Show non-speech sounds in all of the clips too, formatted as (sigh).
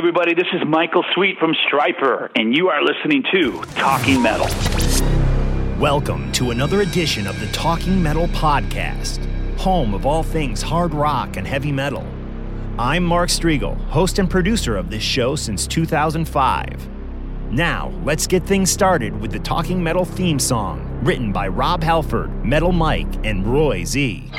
Everybody, this is Michael Sweet from Stryper, and you are listening to Talking Metal. Welcome to another edition of the Talking Metal Podcast, home of all things hard rock and heavy metal. I'm Mark Strigl, host and producer of this show since 2005. Now, let's get things started with the Talking Metal theme song, written by Rob Halford, Metal Mike, and Roy Z.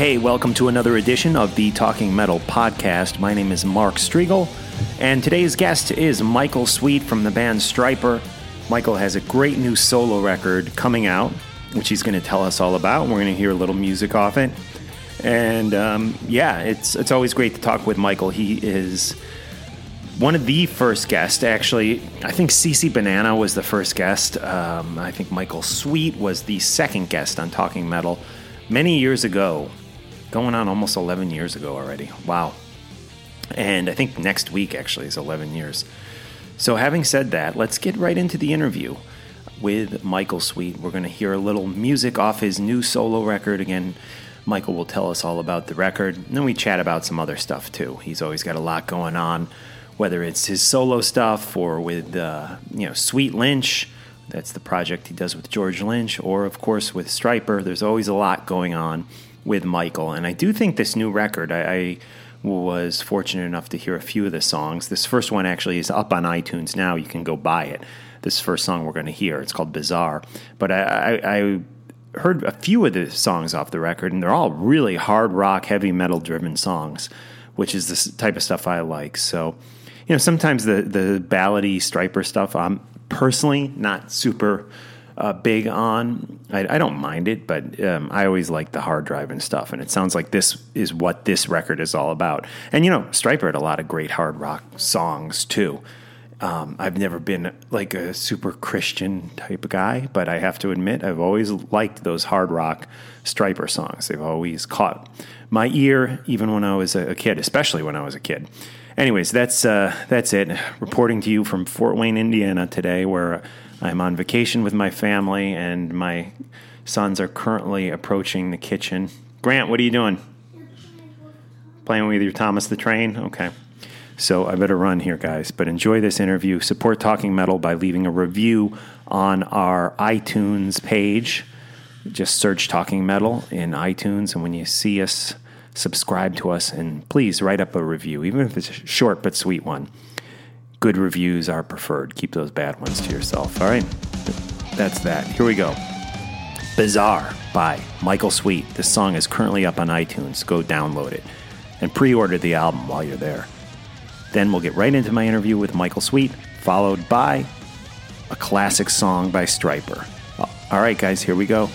Hey, welcome to another edition of the Talking Metal Podcast. My name is Mark Strigl, and today's guest is Michael Sweet from the band Stryper. Michael has a great new solo record coming out, which he's going to tell us all about. We're going to hear a little music off it. And um, yeah, it's, it's always great to talk with Michael. He is one of the first guests, actually. I think CC Banana was the first guest. Um, I think Michael Sweet was the second guest on Talking Metal many years ago, going on almost 11 years ago already. Wow. And I think next week actually is 11 years. So, having said that, let's get right into the interview with Michael Sweet. We're going to hear a little music off his new solo record. Again, Michael will tell us all about the record. And then we chat about some other stuff too. He's always got a lot going on, whether it's his solo stuff or with, uh, you know, Sweet Lynch. That's the project he does with George Lynch, or of course with Stryper. There's always a lot going on with Michael. And I do think this new record, I, I was fortunate enough to hear a few of the songs. This first one actually is up on iTunes now. You can go buy it. This first song we're going to hear, it's called Bizarre. But I, I, I heard a few of the songs off the record, and they're all really hard rock, heavy metal driven songs, which is the type of stuff I like. So, you know, sometimes the the ballady Stryper stuff, I'm personally not super uh, big on. I, I don't mind it, but um, I always like the hard driving stuff, and it sounds like this is what this record is all about. And you know, Stryper had a lot of great hard rock songs too. Um, I've never been like a super Christian type of guy, but I have to admit I've always liked those hard rock Stryper songs. They've always caught my ear, even when I was a kid, especially when I was a kid. Anyways, that's uh, that's it. Reporting to you from Fort Wayne, Indiana today, where I'm on vacation with my family, and my sons are currently approaching the kitchen. Grant, what are you doing? Playing with your Thomas the Train? Okay. So I better run here, guys. But enjoy this interview. Support Talking Metal by leaving a review on our iTunes page. Just search Talking Metal in iTunes, and when you see us, subscribe to us, and please write up a review, even if it's a short but sweet one. Good reviews are preferred. Keep those bad ones to yourself. All right. That's that. Here we go. Bizarre by Michael Sweet. This song is currently up on iTunes. Go download it and pre order the album while you're there. Then we'll get right into my interview with Michael Sweet, followed by a classic song by Stryper. All right, guys, here we go.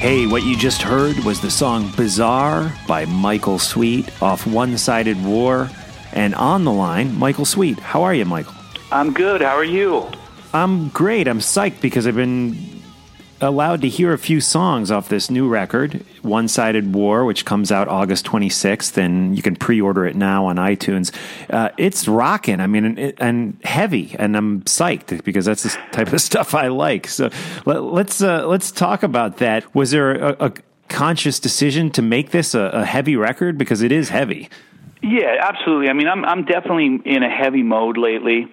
Hey, what you just heard was the song Bizarre by Michael Sweet off One Sided War. And on the line, Michael Sweet. How are you, Michael? I'm good. How are you? I'm great. I'm psyched because I've been allowed to hear a few songs off this new record, One Sided War, which comes out August 26th, and you can pre order it now on iTunes. Uh, it's rocking, I mean, and, and, heavy, and I'm psyched because that's the type of (laughs) stuff I like. So let, us let's, uh, let's talk about that. Was there a, a conscious decision to make this a, a heavy record? Because it is heavy. Yeah, absolutely. I mean, I'm I'm definitely in a heavy mode lately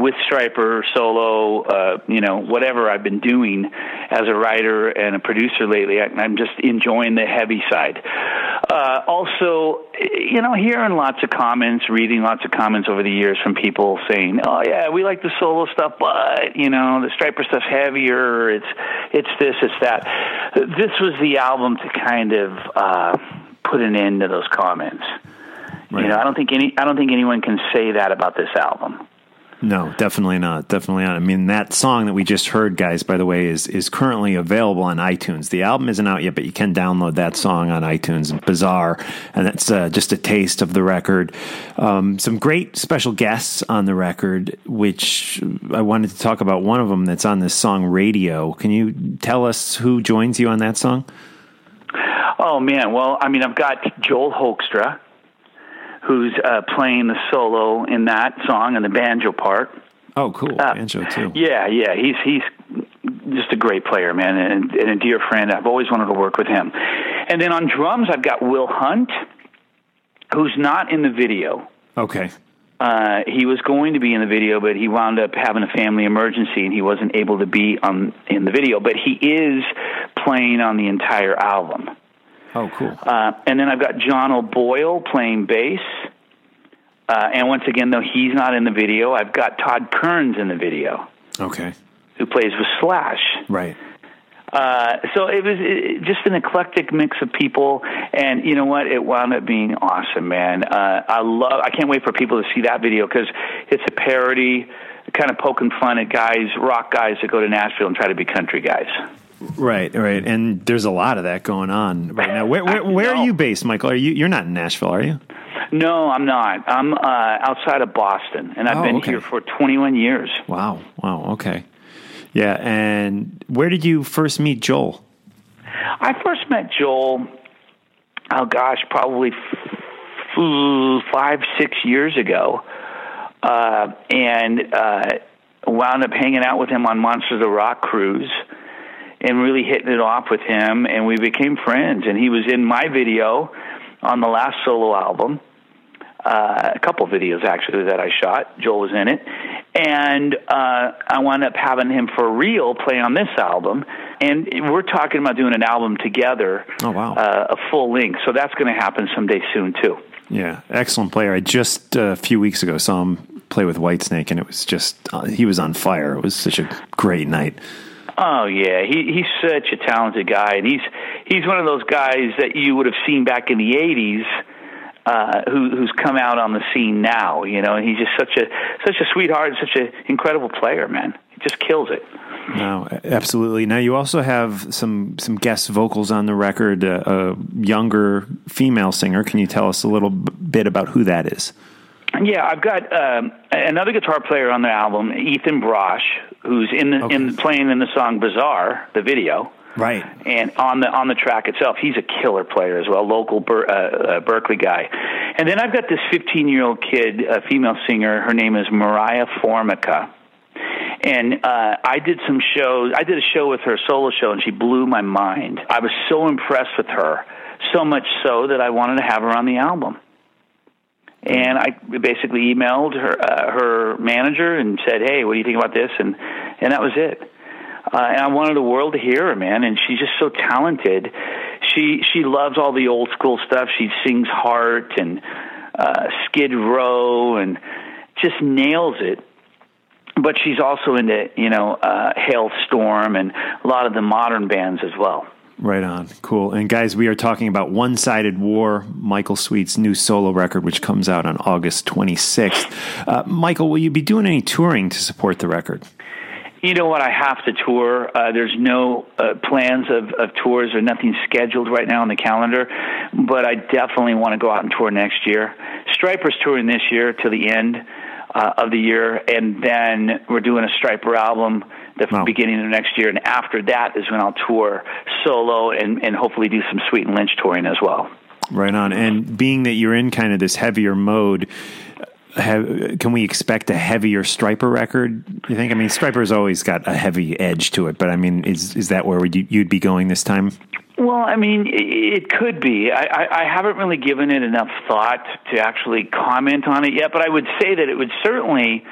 with Stryper solo, uh, you know, whatever I've been doing as a writer and a producer lately, I, I'm just enjoying the heavy side. Uh, also, you know, hearing lots of comments, reading lots of comments over the years from people saying, "Oh yeah, we like the solo stuff, but you know, the Stryper stuff's heavier. It's it's this, it's that." This was the album to kind of uh, put an end to those comments. Right. You know, I don't think any I don't think anyone can say that about this album. No, definitely not. Definitely not. I mean, that song that we just heard, guys, by the way, is is currently available on iTunes. The album isn't out yet, but you can download that song on iTunes. Bizarre, and that's uh, just a taste of the record. Um, some great special guests on the record, which I wanted to talk about. One of them that's on this song, Radio. Can you tell us who joins you on that song? Oh man, well, I mean, I've got Joel Hoekstra who's uh, playing the solo in that song and the banjo part. Oh, cool, uh, banjo too. Yeah, yeah, he's he's just a great player, man, and, and a dear friend. I've always wanted to work with him. And then on drums, I've got Will Hunt, who's not in the video. Okay. Uh, he was going to be in the video, but he wound up having a family emergency, and he wasn't able to be on in the video. But he is playing on the entire album. Oh, cool. Uh, and then I've got John O'Boyle playing bass. Uh, and once again, though he's not in the video, I've got Todd Kerns in the video. Okay. Who plays with Slash. Right. Uh, so it was it, just an eclectic mix of people, and you know what? It wound up being awesome, man. Uh, I love. I can't wait for people to see that video because it's a parody, kind of poking fun at guys, rock guys that go to Nashville and try to be country guys. Right, right, and there's a lot of that going on right now. Where, where, where are you based, Michael? Are you you're not in Nashville, are you? No, I'm not. I'm uh, outside of Boston, and I've oh, been okay. here for 21 years. Wow, wow, okay, yeah. And where did you first meet Joel? I first met Joel. Oh gosh, probably f- five, six years ago, uh, and uh, wound up hanging out with him on Monsters of Rock cruise and really hitting it off with him, and we became friends. And he was in my video on the last solo album, uh, a couple videos actually that I shot. Joel was in it, and uh, I wound up having him for real play on this album. And we're talking about doing an album together. Oh wow, uh, a full length. So that's going to happen someday soon too. Yeah, excellent player. I just uh, a few weeks ago saw him play with Whitesnake, and it was just uh, he was on fire. It was such a great night. Oh yeah, he he's such a talented guy, and he's he's one of those guys that you would have seen back in the '80s, uh, who who's come out on the scene now. You know, and he's just such a such a sweetheart, and such an incredible player, man. He just kills it. No, absolutely. Now you also have some some guest vocals on the record. Uh, a younger female singer. Can you tell us a little bit about who that is? Yeah, I've got um, another guitar player on the album, Ethan Brosh, who's in the, Okay. in playing in the song "Bizarre," the video. Right. and on the on the track itself, he's a killer player as well, local Ber- uh, uh, Berklee guy. And then I've got this 15 year old kid, a female singer. Her name is Mariah Formica. And uh, I did some shows. I did a show with her, a solo show, and she blew my mind. I was so impressed with her, so much so that I wanted to have her on the album. And I basically emailed her uh, her manager and said, "Hey, what do you think about this?" And and that was it. Uh, and I wanted the world to hear her, man. And she's just so talented. She she loves all the old school stuff. She sings Heart and uh, Skid Row and just nails it. But she's also into you know uh, Halestorm and a lot of the modern bands as well. Right on. Cool. And guys, we are talking about One Sided War, Michael Sweet's new solo record, which comes out on August 26th. Uh, Michael, will you be doing any touring to support the record? You know what? I have to tour. Uh, there's no uh, plans of, of tours or nothing scheduled right now on the calendar, but I definitely want to go out and tour next year. Stryper's touring this year to the end uh, of the year, and then we're doing a Stryper album the Wow. beginning of next year, and after that is when I'll tour solo and, and hopefully do some Sweet and Lynch touring as well. Right on. And being that you're in kind of this heavier mode, have, can we expect a heavier Stryper record? You think? I mean, Stryper's always got a heavy edge to it, but I mean, is is that where you, you'd be going this time? Well, I mean, it could be. I, I, I haven't really given it enough thought to actually comment on it yet, but I would say that it would certainly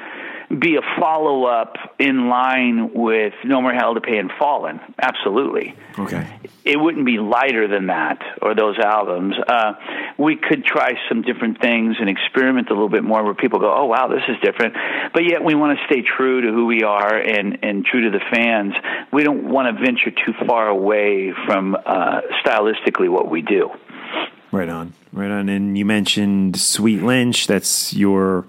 be a follow up in line with No More Hell to Pay and Fallen. Absolutely. Okay. It wouldn't be lighter than that or those albums. Uh, we could try some different things and experiment a little bit more where people go, oh, wow, this is different. But yet we want to stay true to who we are and, and true to the fans. We don't want to venture too far away from uh, stylistically what we do. Right on. Right on. And you mentioned Sweet Lynch. That's your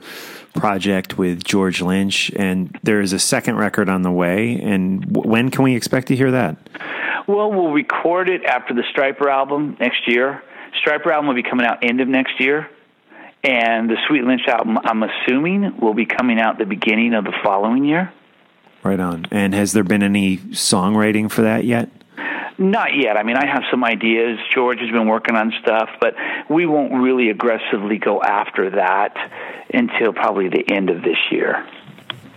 project with George Lynch, and there is a second record on the way. And w- when can we expect to hear that? Well, we'll record it after the Stryper album next year. Stryper album will be coming out end of next year. And the Sweet Lynch album, I'm assuming, will be coming out the beginning of the following year. Right on. And has there been any songwriting for that yet? Not yet. I mean, I have some ideas. George has been working on stuff, but we won't really aggressively go after that until probably the end of this year.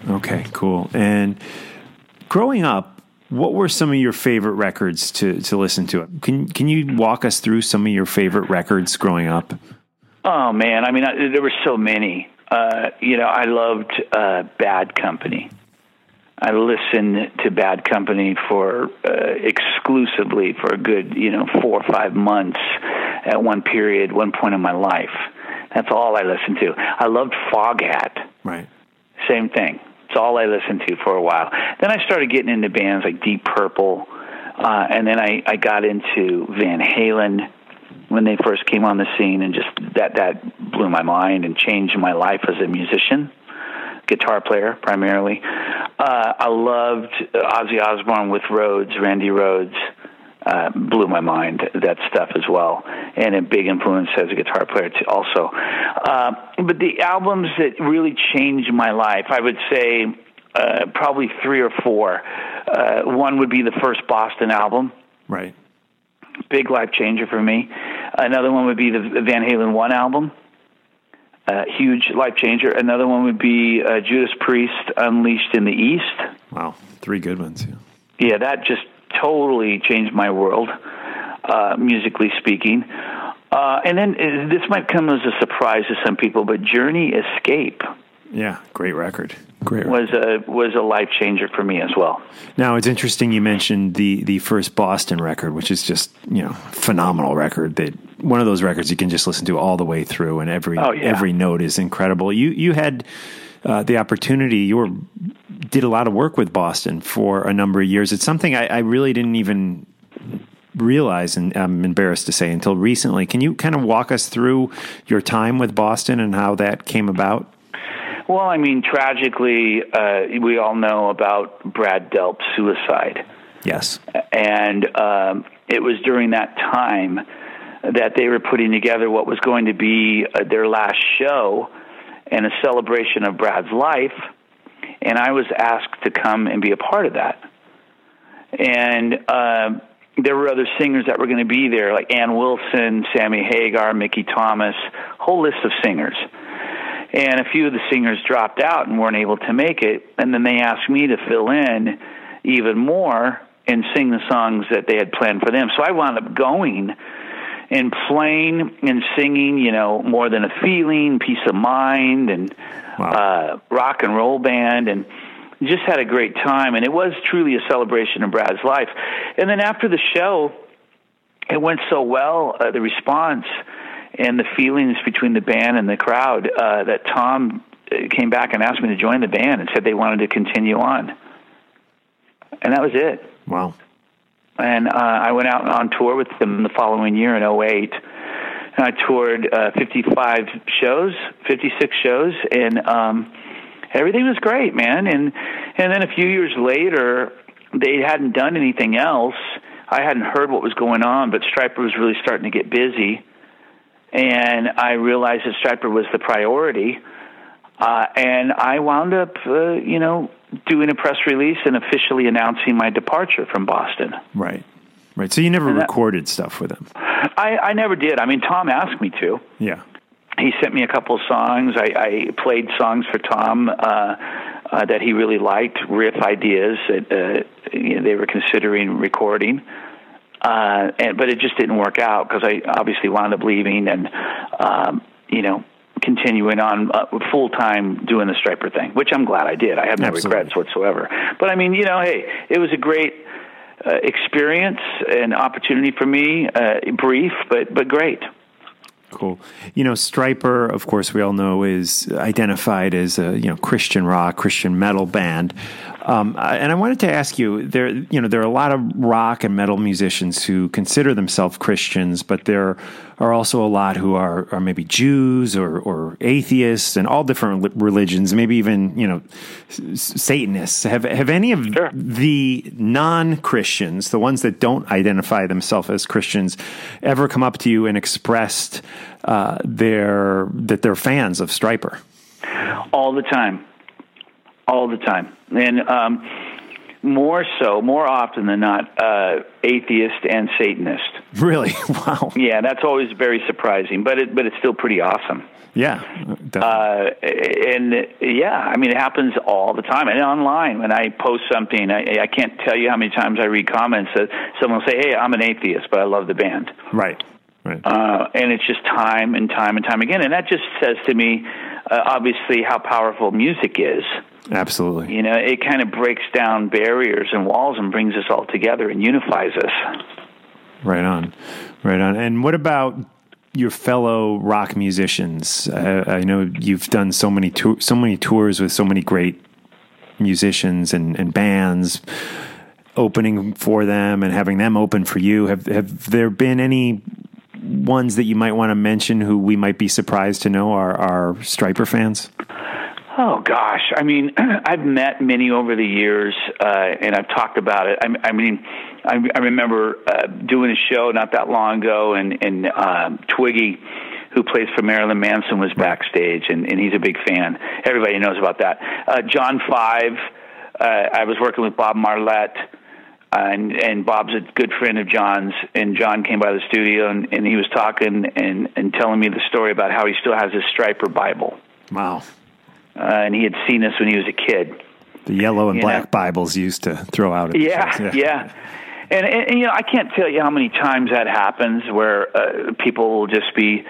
Okay, cool. And growing up, what were some of your favorite records to, to listen to? Can can you walk us through some of your favorite records growing up? Oh man, I mean, I, there were so many. Uh, you know, I loved uh, Bad Company. I listened to Bad Company for uh, exclusively for a good, you know, four or five months at one period, one point in my life. That's all I listened to. I loved Foghat. Right. Same thing. It's all I listened to for a while. Then I started getting into bands like Deep Purple, uh, and then I, I got into Van Halen when they first came on the scene, and just that that blew my mind and changed my life as a musician, guitar player primarily. Uh, I loved Ozzy Osbourne with Rhoads, Randy Rhoads. Uh, blew my mind that stuff as well, and a big influence as a guitar player too, also. Uh, but the albums that really changed my life, I would say uh, probably three or four. Uh, one would be the first Boston album, Right. big life changer for me. Another one would be the Van Halen one album, uh, huge life changer. Another one would be uh, Judas Priest Unleashed in the East. Wow. Three good ones. Yeah. Yeah, that just totally changed my world, uh, musically speaking. Uh, and then uh, this might come as a surprise to some people, but Journey Escape Yeah. Great record. Great. Record. was a was a life changer for me as well. Now it's interesting you mentioned the the first Boston record, which is just you know phenomenal record. That one of those records you can just listen to all the way through, and every Oh, yeah. every note is incredible. You you had uh, the opportunity. You were did a lot of work with Boston for a number of years. It's something I, I really didn't even realize, and I'm embarrassed to say until recently. Can you kind of walk us through your time with Boston and how that came about? Well, I mean, tragically, uh, we all know about Brad Delp's suicide. Yes. and um, it was during that time that they were putting together what was going to be uh, their last show and a celebration of Brad's life, and I was asked to come and be a part of that. And uh, there were other singers that were going to be there, like Ann Wilson, Sammy Hagar, Mickey Thomas, whole list of singers. And a few of the singers dropped out and weren't able to make it, and then they asked me to fill in even more and sing the songs that they had planned for them. So I wound up going and playing and singing, you know, more than a feeling, peace of mind, and Wow. uh, rock and roll band, and just had a great time. And it was truly a celebration of Brad's life. And then after the show, it went so well, uh, the response and the feelings between the band and the crowd, uh, that Tom uh, came back and asked me to join the band and said they wanted to continue on. And that was it Wow. and uh, I went out on tour with them the following year in '08. And I toured uh, 55 shows, 56 shows, and um, everything was great, man. And and then a few years later, they hadn't done anything else. I hadn't heard what was going on, but Stryper was really starting to get busy, and I realized that Stryper was the priority. Uh, and I wound up, uh, you know, doing a press release and officially announcing my departure from Boston. Right. Right. So you never that- recorded stuff with them. I, I never did. I mean, Tom asked me to. Yeah. He sent me a couple of songs. I, I played songs for Tom uh, uh, that he really liked, riff ideas that uh, you know, they were considering recording. Uh, and, but it just didn't work out because I obviously wound up leaving and, um, you know, continuing on uh, full time doing the Stryper thing, which I'm glad I did. I have no Absolutely. regrets whatsoever. But I mean, you know, hey, it was a great uh, experience and opportunity for me. Uh, brief, but but great. Cool. You know, Stryper, of course, we all know is identified as a you know Christian rock, Christian metal band. Um, and I wanted to ask you, there, you know, there are a lot of rock and metal musicians who consider themselves Christians, but there are also a lot who are, are maybe Jews or, or atheists and all different religions, maybe even you know Satanists. Have have any of Sure. the non Christians, the ones that don't identify themselves as Christians, ever come up to you and expressed uh, their that they're fans of Stryper? all the time, all the time, and um, more so, more often than not, uh, atheist and Satanist. Really? (laughs) Wow. Yeah, that's always very surprising, but it but it's still pretty awesome. Yeah. Uh, and yeah, I mean, it happens all the time. And online, when I post something, I, I can't tell you how many times I read comments that someone will say, "Hey, I'm an atheist, but I love the band." right. Right. uh, and it's just time and time and time again. And that just says to me, uh, obviously, how powerful music is. Absolutely. You know, it kind of breaks down barriers and walls and brings us all together and unifies us. Right on. Right on. And what about your fellow rock musicians? Uh, I know you've done so many tour, so many tours with so many great musicians and, and bands opening for them and having them open for you. Have have there been any ones that you might want to mention who we might be surprised to know are are Stryper fans? Oh gosh, I mean, (clears throat) I've met many over the years, uh, and I've talked about it. I, I mean, I, I remember uh, doing a show not that long ago, and and um, Twiggy, who plays for Marilyn Manson, was backstage, and, and he's a big fan. Everybody knows about that. Uh, John Five, uh, I was working with Bob Marlette. And and Bob's a good friend of John's, and John came by the studio, and, and he was talking and, and telling me the story about how he still has his Stryper Bible, Wow. uh, and he had seen this when he was a kid. The yellow and You black know? Bibles used to throw out. At the Yeah, yeah. And, and, and you know, I can't tell you how many times that happens where uh, people will just be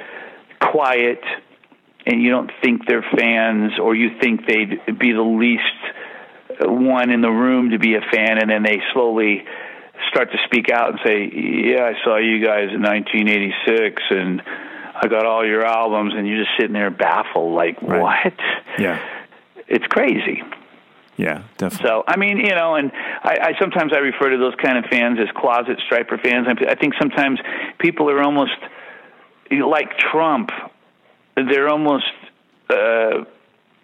quiet, and you don't think they're fans, or you think they'd be the least one in the room to be a fan, and then they slowly start to speak out and say, "Yeah, I saw you guys in 1986, and I got all your albums," and you're just sitting there baffled, like, Right. "What?" Yeah. It's crazy. Yeah. Definitely. So I mean, you know, and I, I sometimes I refer to those kind of fans as closet Stryper fans. I, I think sometimes people are almost you know, like Trump. They're almost uh,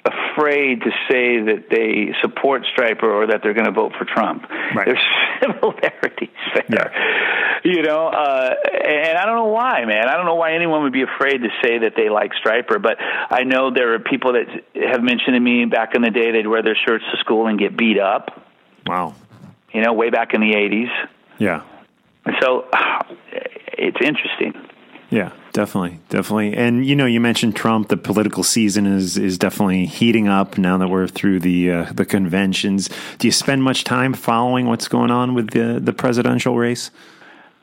afraid to say that they support Stryper or that they're going to vote for Trump. Right. There's (laughs) similarities there, you know. Uh, and I don't know why, man. I don't know why anyone would be afraid to say that they like Stryper. But I know there are people that have mentioned to me back in the day they'd wear their shirts to school and get beat up. wow. You know, way back in the '80s. Yeah. And so (sighs) it's interesting. Yeah, definitely, definitely. And you know, you mentioned Trump. The political season is is definitely heating up now that we're through the uh, the conventions. Do you spend much time following what's going on with the the presidential race?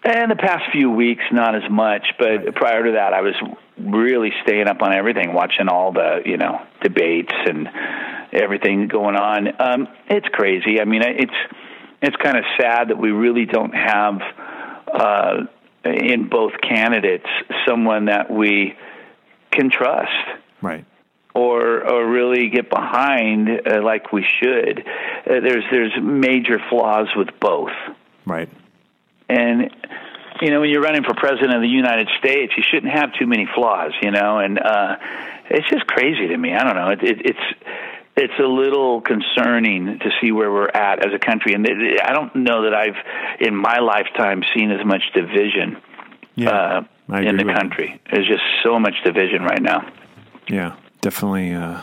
And the past few weeks, not as much, but prior to that, I was really staying up on everything, watching all the you know debates and everything going on. Um, it's crazy. I mean, it's it's kind of sad that we really don't have uh, in both candidates someone that we can trust Right. or or really get behind uh, like we should. Uh, there's there's major flaws with both. Right. And you know, when you're running for president of the United States, you shouldn't have too many flaws. You know, and uh, it's just crazy to me. I don't know. It, it, it's it's a little concerning to see where we're at as a country. And I don't know that I've, in my lifetime, seen as much division Yeah, uh, in the agree with you. country. There's just so much division right now. Yeah, definitely uh,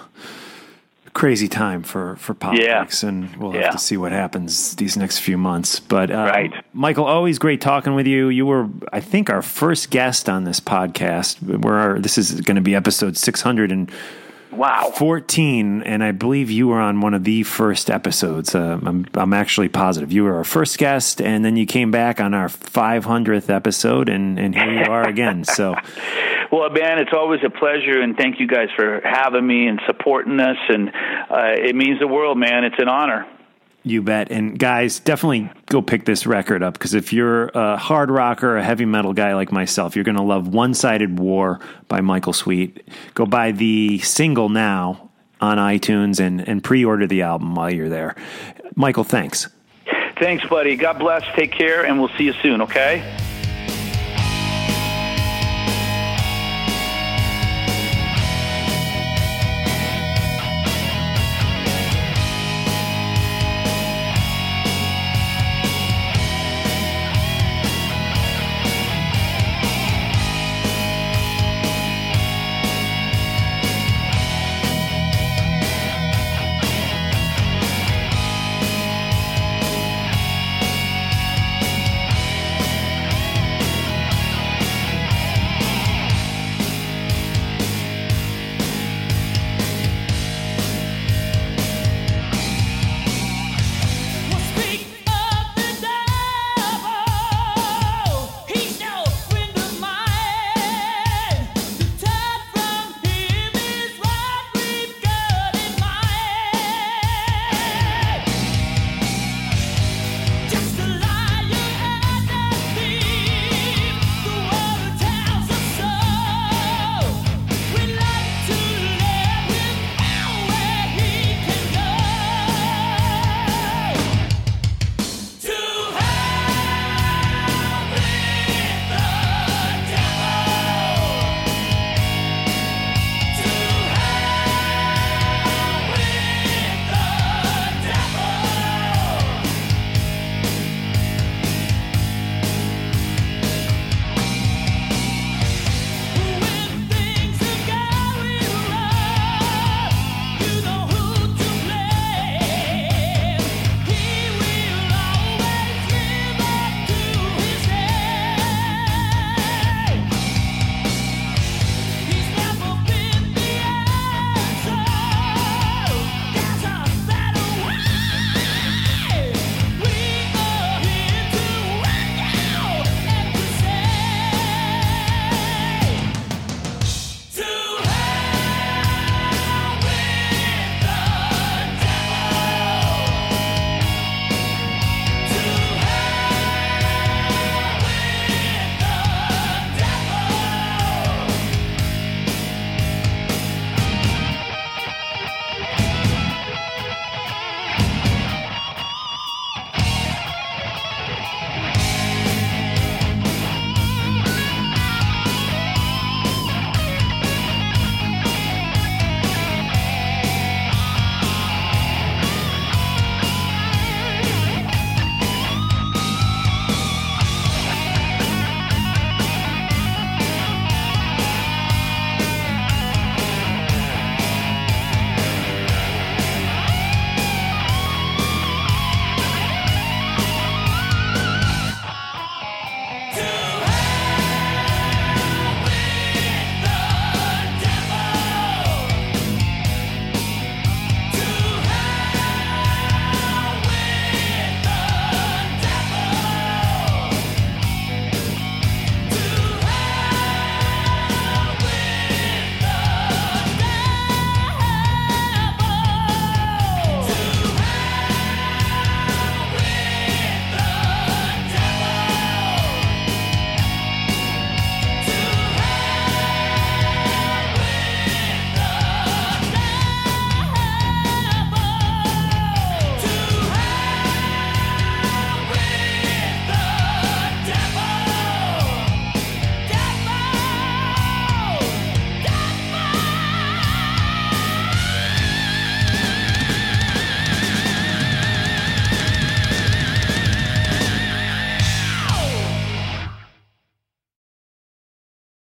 crazy time for for politics, and we'll have Yeah. to see what happens these next few months. But uh, Right. Michael, always great talking with you. You were, I think, our first guest on this podcast. We're our, this is going to be episode six hundred and Wow. fourteen, and I believe you were on one of the first episodes. Uh, I'm I'm actually positive you were our first guest, and then you came back on our five hundredth episode, and and here you are again. (laughs) So. Well, man, it's always a pleasure, and thank you guys for having me and supporting us. And uh, it means the world, man. It's an honor. You bet. And guys, definitely go pick this record up because if you're a hard rocker, a heavy metal guy like myself, you're going to love One Sided War by Michael Sweet. Go buy the single now on iTunes and, and pre order the album while you're there. Michael, thanks. Thanks, buddy. God bless. Take care, and we'll see you soon, okay?